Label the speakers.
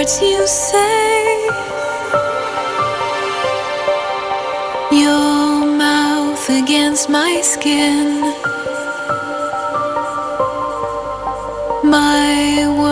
Speaker 1: words you say. Your mouth against my skin. My words